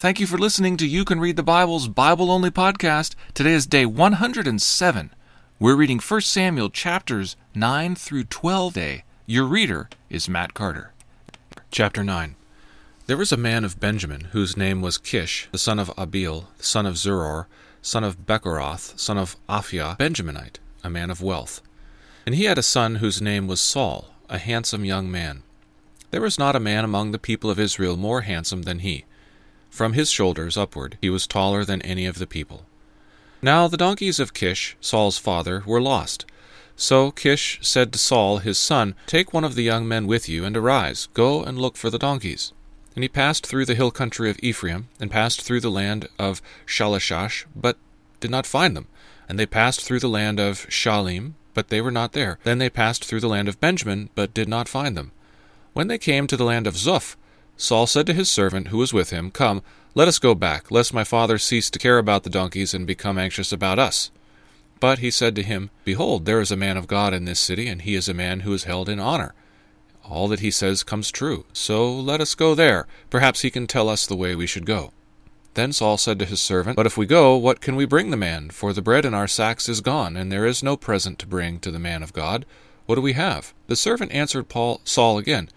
Thank you for listening to You Can Read the Bible's Bible Only podcast. Today is day 107. We're reading 1 Samuel chapters 9 through 12 day. Your reader is Matt Carter. Chapter 9 There was a man of Benjamin whose name was Kish, the son of Abiel, son of Zeror, son of Bechorath, son of Aphiah, Benjaminite, a man of wealth. And he had a son whose name was Saul, a handsome young man. There was not a man among the people of Israel more handsome than he. From his shoulders upward he was taller than any of the people. Now the donkeys of Kish, Saul's father, were lost. So Kish said to Saul his son, Take one of the young men with you, and arise, go and look for the donkeys. And he passed through the hill country of Ephraim, and passed through the land of Shalishah, but did not find them. And they passed through the land of Shaalim, but they were not there. Then they passed through the land of Benjamin, but did not find them. When they came to the land of Zuph, Saul said to his servant who was with him, Come, let us go back, lest my father cease to care about the donkeys and become anxious about us. But he said to him, Behold, there is a man of God in this city, and he is a man who is held in honor. All that he says comes true. So let us go there. Perhaps he can tell us the way we should go. Then Saul said to his servant, But if we go, what can we bring the man? For the bread in our sacks is gone, and there is no present to bring to the man of God. What do we have? The servant answered Paul, Saul again,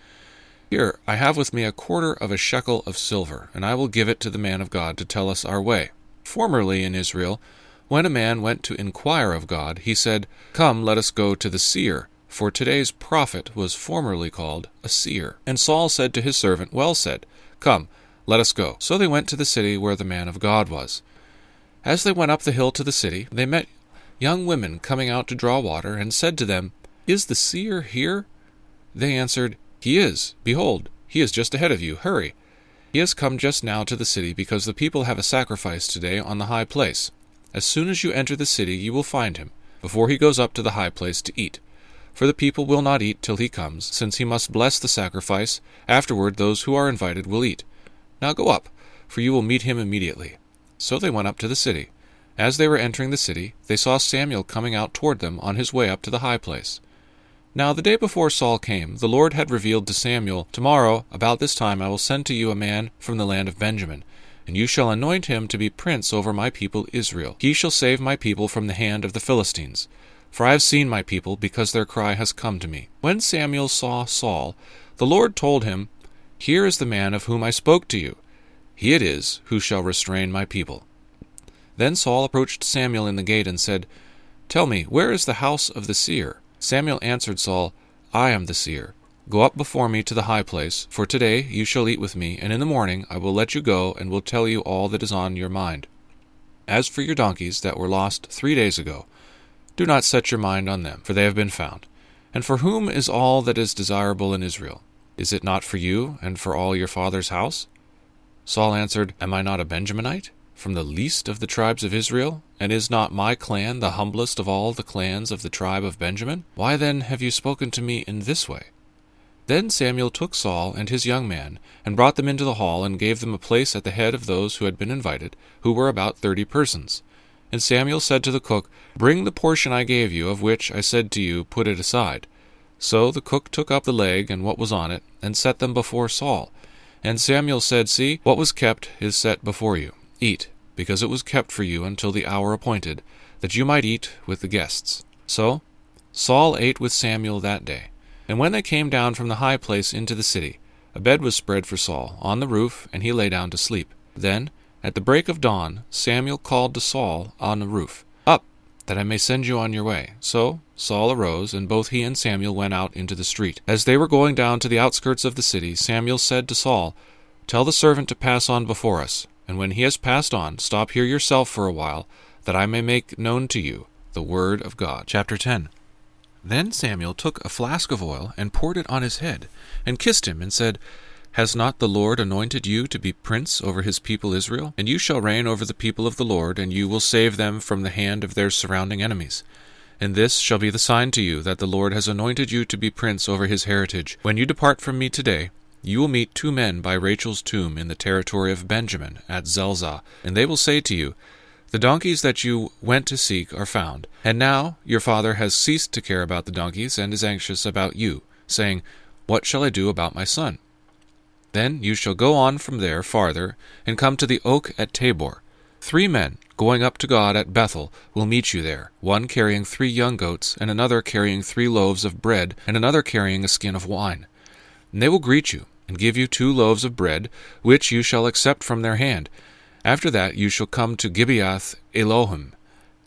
here, I have with me a quarter of a shekel of silver, and I will give it to the man of God to tell us our way. Formerly in Israel, when a man went to inquire of God, he said, Come, let us go to the seer, for today's prophet was formerly called a seer. And Saul said to his servant, Well said, Come, let us go. So they went to the city where the man of God was. As they went up the hill to the city, they met young women coming out to draw water, and said to them, Is the seer here? They answered, he is. Behold, he is just ahead of you. Hurry. He has come just now to the city because the people have a sacrifice today on the high place. As soon as you enter the city, you will find him, before he goes up to the high place to eat. For the people will not eat till he comes, since he must bless the sacrifice. Afterward, those who are invited will eat. Now go up, for you will meet him immediately. So they went up to the city. As they were entering the city, they saw Samuel coming out toward them on his way up to the high place. Now the day before Saul came, the Lord had revealed to Samuel, Tomorrow, about this time, I will send to you a man from the land of Benjamin, and you shall anoint him to be prince over my people Israel. He shall save my people from the hand of the Philistines. For I have seen my people, because their cry has come to me. When Samuel saw Saul, the Lord told him, Here is the man of whom I spoke to you. He it is who shall restrain my people. Then Saul approached Samuel in the gate and said, Tell me, where is the house of the seer? Samuel answered Saul, I am the seer. Go up before me to the high place, for today you shall eat with me, and in the morning I will let you go, and will tell you all that is on your mind. As for your donkeys that were lost three days ago, do not set your mind on them, for they have been found. And for whom is all that is desirable in Israel? Is it not for you, and for all your father's house? Saul answered, Am I not a Benjaminite? From the least of the tribes of Israel? And is not my clan the humblest of all the clans of the tribe of Benjamin? Why then have you spoken to me in this way? Then Samuel took Saul and his young man, and brought them into the hall, and gave them a place at the head of those who had been invited, who were about thirty persons. And Samuel said to the cook, Bring the portion I gave you, of which I said to you, Put it aside. So the cook took up the leg and what was on it, and set them before Saul. And Samuel said, See, what was kept is set before you. Eat, because it was kept for you until the hour appointed, that you might eat with the guests. So Saul ate with Samuel that day. And when they came down from the high place into the city, a bed was spread for Saul on the roof, and he lay down to sleep. Then, at the break of dawn, Samuel called to Saul on the roof, Up, that I may send you on your way. So Saul arose, and both he and Samuel went out into the street. As they were going down to the outskirts of the city, Samuel said to Saul, Tell the servant to pass on before us and when he has passed on, stop here yourself for a while, that I may make known to you the word of God. Chapter 10 Then Samuel took a flask of oil, and poured it on his head, and kissed him, and said, Has not the Lord anointed you to be prince over his people Israel? And you shall reign over the people of the Lord, and you will save them from the hand of their surrounding enemies. And this shall be the sign to you that the Lord has anointed you to be prince over his heritage. When you depart from me today, you will meet two men by Rachel's tomb in the territory of Benjamin at Zelzah, and they will say to you, The donkeys that you went to seek are found, and now your father has ceased to care about the donkeys and is anxious about you, saying, What shall I do about my son? Then you shall go on from there farther, and come to the oak at Tabor. Three men, going up to God at Bethel, will meet you there, one carrying three young goats, and another carrying three loaves of bread, and another carrying a skin of wine. And they will greet you, and give you two loaves of bread, which you shall accept from their hand. After that you shall come to Gibeath Elohim,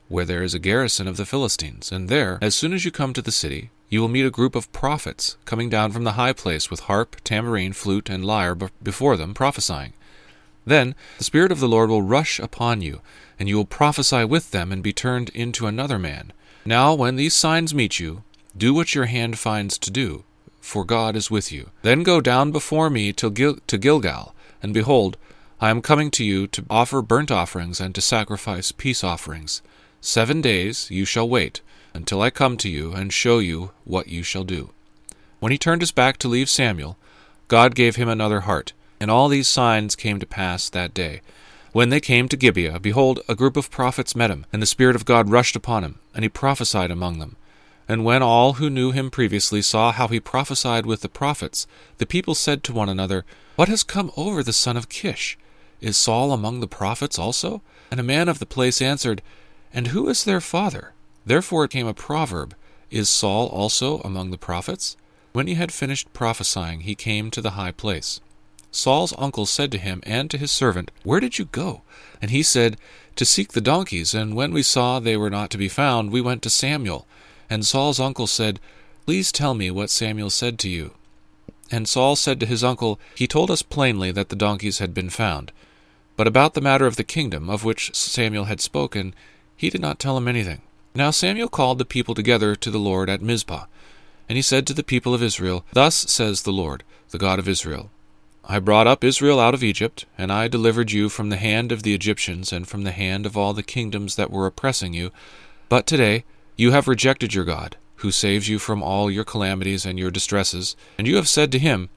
where there is a garrison of the Philistines, and there, as soon as you come to the city, you will meet a group of prophets coming down from the high place with harp, tambourine, flute, and lyre before them, prophesying. Then the Spirit of the Lord will rush upon you, and you will prophesy with them and be turned into another man. Now, when these signs meet you, do what your hand finds to do, for God is with you. Then go down before me to, Gil- to Gilgal, and behold, I am coming to you to offer burnt offerings and to sacrifice peace offerings. Seven days you shall wait until I come to you and show you what you shall do. When he turned his back to leave Samuel, God gave him another heart, and all these signs came to pass that day. When they came to Gibeah, behold, a group of prophets met him, and the Spirit of God rushed upon him, and he prophesied among them. And when all who knew him previously saw how he prophesied with the prophets, the people said to one another, What has come over the son of Kish? Is Saul among the prophets also? And a man of the place answered, And who is their father? Therefore it came a proverb Is Saul also among the prophets? When he had finished prophesying, he came to the high place. Saul's uncle said to him and to his servant, Where did you go? And he said, To seek the donkeys, and when we saw they were not to be found, we went to Samuel. And Saul's uncle said, Please tell me what Samuel said to you. And Saul said to his uncle, He told us plainly that the donkeys had been found. But about the matter of the kingdom, of which Samuel had spoken, he did not tell him anything. Now Samuel called the people together to the Lord at Mizpah. And he said to the people of Israel, Thus says the Lord, the God of Israel I brought up Israel out of Egypt, and I delivered you from the hand of the Egyptians and from the hand of all the kingdoms that were oppressing you. But today you have rejected your God, who saves you from all your calamities and your distresses, and you have said to him,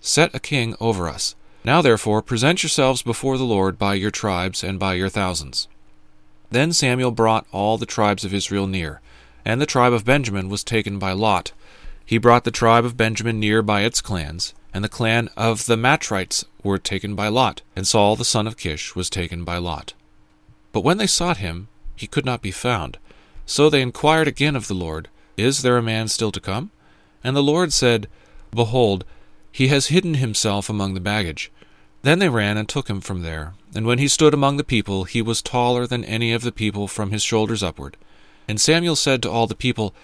Set a king over us. Now therefore present yourselves before the Lord by your tribes and by your thousands. Then Samuel brought all the tribes of Israel near, and the tribe of Benjamin was taken by Lot. He brought the tribe of Benjamin near by its clans, and the clan of the Matrites were taken by Lot, and Saul the son of Kish was taken by Lot. But when they sought him, he could not be found. So they inquired again of the Lord, Is there a man still to come? And the Lord said, Behold, he has hidden himself among the baggage. Then they ran and took him from there. And when he stood among the people, he was taller than any of the people from his shoulders upward. And Samuel said to all the people,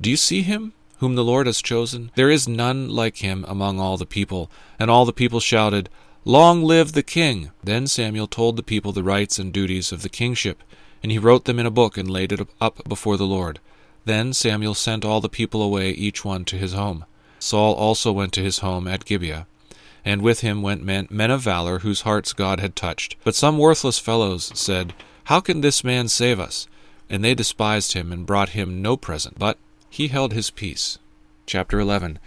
Do you see him, whom the Lord has chosen? There is none like him among all the people. And all the people shouted, Long live the king! Then Samuel told the people the rights and duties of the kingship, and he wrote them in a book and laid it up before the Lord. Then Samuel sent all the people away, each one to his home. Saul also went to his home at Gibeah and with him went men, men of valor whose hearts God had touched. But some worthless fellows said, How can this man save us? And they despised him and brought him no present, but he held his peace. Chapter 11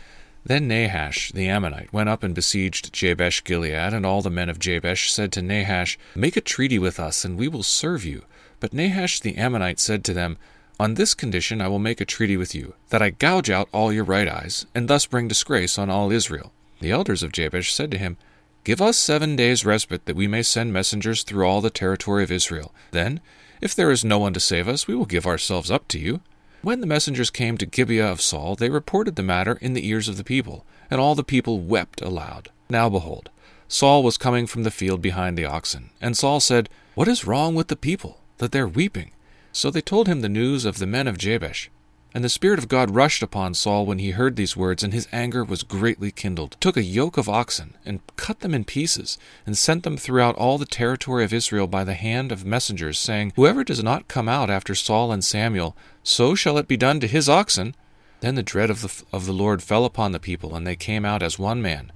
Then Nahash the Ammonite went up and besieged Jabesh Gilead, and all the men of Jabesh said to Nahash, Make a treaty with us, and we will serve you. But Nahash the Ammonite said to them, On this condition I will make a treaty with you, that I gouge out all your right eyes, and thus bring disgrace on all Israel. The elders of Jabesh said to him, Give us seven days' respite, that we may send messengers through all the territory of Israel. Then, if there is no one to save us, we will give ourselves up to you. When the messengers came to Gibeah of Saul, they reported the matter in the ears of the people, and all the people wept aloud. Now behold, Saul was coming from the field behind the oxen, and Saul said, What is wrong with the people, that they are weeping? So they told him the news of the men of Jabesh. And the Spirit of God rushed upon Saul when he heard these words, and his anger was greatly kindled. Took a yoke of oxen, and cut them in pieces, and sent them throughout all the territory of Israel by the hand of messengers, saying, Whoever does not come out after Saul and Samuel, so shall it be done to his oxen. Then the dread of the, of the Lord fell upon the people, and they came out as one man.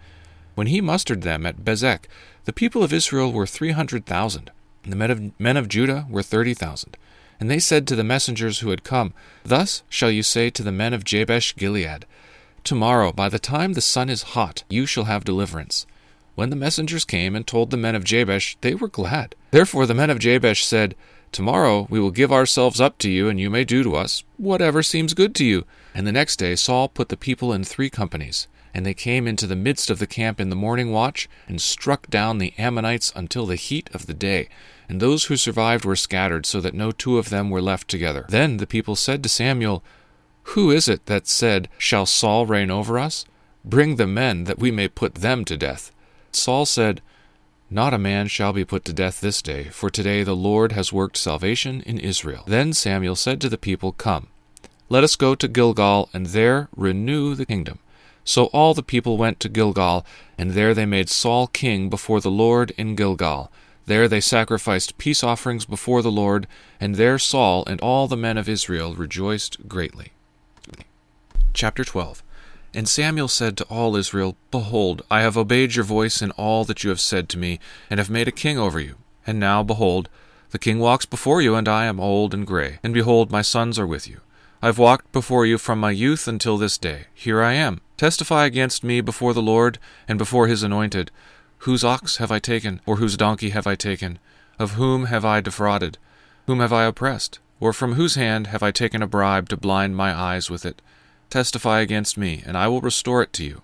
When he mustered them at Bezek, the people of Israel were three hundred thousand, and the men of, men of Judah were thirty thousand. And they said to the messengers who had come, Thus shall you say to the men of Jabesh Gilead, Tomorrow, by the time the sun is hot, you shall have deliverance. When the messengers came and told the men of Jabesh, they were glad. Therefore the men of Jabesh said, Tomorrow we will give ourselves up to you, and you may do to us whatever seems good to you. And the next day Saul put the people in three companies. And they came into the midst of the camp in the morning watch, and struck down the Ammonites until the heat of the day. And those who survived were scattered, so that no two of them were left together. Then the people said to Samuel, Who is it that said, Shall Saul reign over us? Bring the men, that we may put them to death. Saul said, Not a man shall be put to death this day, for today the Lord has worked salvation in Israel. Then Samuel said to the people, Come, let us go to Gilgal, and there renew the kingdom. So all the people went to Gilgal, and there they made Saul king before the Lord in Gilgal. There they sacrificed peace offerings before the Lord, and there Saul and all the men of Israel rejoiced greatly. Chapter 12 And Samuel said to all Israel, Behold, I have obeyed your voice in all that you have said to me, and have made a king over you. And now, behold, the king walks before you, and I am old and gray, and behold, my sons are with you. I have walked before you from my youth until this day. Here I am. Testify against me before the Lord and before his anointed. Whose ox have I taken, or whose donkey have I taken? Of whom have I defrauded? Whom have I oppressed? Or from whose hand have I taken a bribe to blind my eyes with it? Testify against me, and I will restore it to you.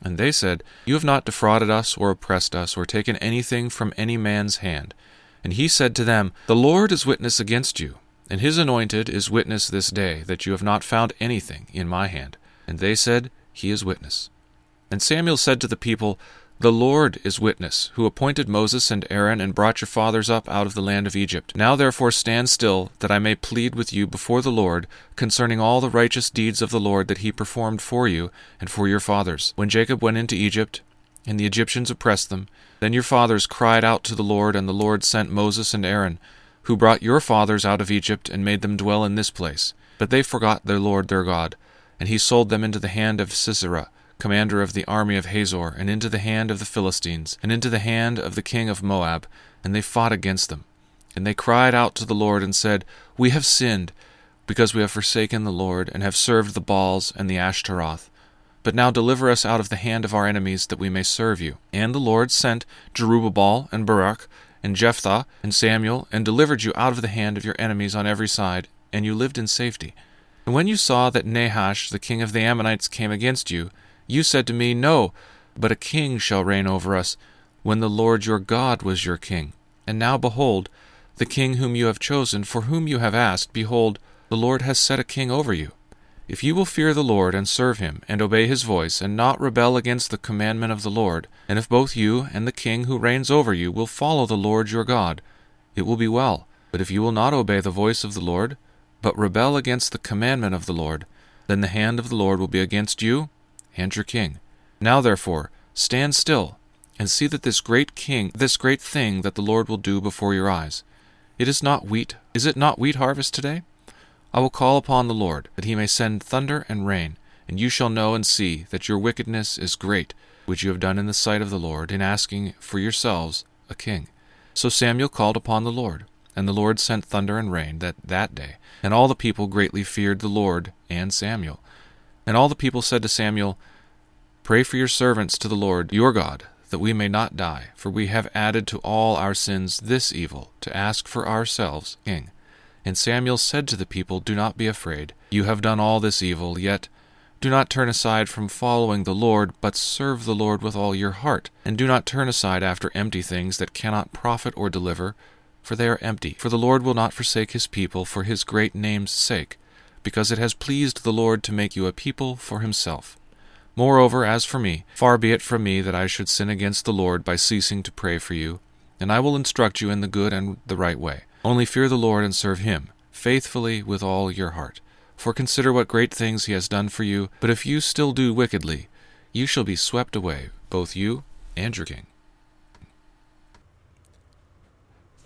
And they said, You have not defrauded us, or oppressed us, or taken anything from any man's hand. And he said to them, The Lord is witness against you, and his anointed is witness this day, that you have not found anything in my hand. And they said, He is witness. And Samuel said to the people, The Lord is witness, who appointed Moses and Aaron and brought your fathers up out of the land of Egypt. Now therefore stand still, that I may plead with you before the Lord concerning all the righteous deeds of the Lord that he performed for you and for your fathers. When Jacob went into Egypt, and the Egyptians oppressed them, then your fathers cried out to the Lord, and the Lord sent Moses and Aaron who brought your fathers out of Egypt and made them dwell in this place. But they forgot their Lord their God, and he sold them into the hand of Sisera, commander of the army of Hazor, and into the hand of the Philistines, and into the hand of the king of Moab, and they fought against them. And they cried out to the Lord and said, We have sinned, because we have forsaken the Lord, and have served the Baals and the Ashtaroth. But now deliver us out of the hand of our enemies, that we may serve you. And the Lord sent Jerubbaal and Barak and Jephthah and Samuel, and delivered you out of the hand of your enemies on every side, and you lived in safety. And when you saw that Nahash, the king of the Ammonites, came against you, you said to me, No, but a king shall reign over us, when the Lord your God was your king. And now behold, the king whom you have chosen, for whom you have asked, behold, the Lord has set a king over you. If you will fear the Lord and serve him, and obey his voice, and not rebel against the commandment of the Lord, and if both you and the king who reigns over you will follow the Lord your God, it will be well. But if you will not obey the voice of the Lord, but rebel against the commandment of the Lord, then the hand of the Lord will be against you and your king. Now therefore, stand still, and see that this great king, this great thing that the Lord will do before your eyes. It is not wheat, is it not wheat harvest today? I will call upon the Lord, that he may send thunder and rain, and you shall know and see that your wickedness is great, which you have done in the sight of the Lord, in asking for yourselves a king. So Samuel called upon the Lord, and the Lord sent thunder and rain that, that day, and all the people greatly feared the Lord and Samuel. And all the people said to Samuel, Pray for your servants to the Lord your God, that we may not die, for we have added to all our sins this evil, to ask for ourselves king. And Samuel said to the people, Do not be afraid. You have done all this evil, yet do not turn aside from following the Lord, but serve the Lord with all your heart. And do not turn aside after empty things that cannot profit or deliver, for they are empty. For the Lord will not forsake his people for his great name's sake, because it has pleased the Lord to make you a people for himself. Moreover, as for me, far be it from me that I should sin against the Lord by ceasing to pray for you, and I will instruct you in the good and the right way. Only fear the Lord and serve him, faithfully with all your heart. For consider what great things he has done for you. But if you still do wickedly, you shall be swept away, both you and your king.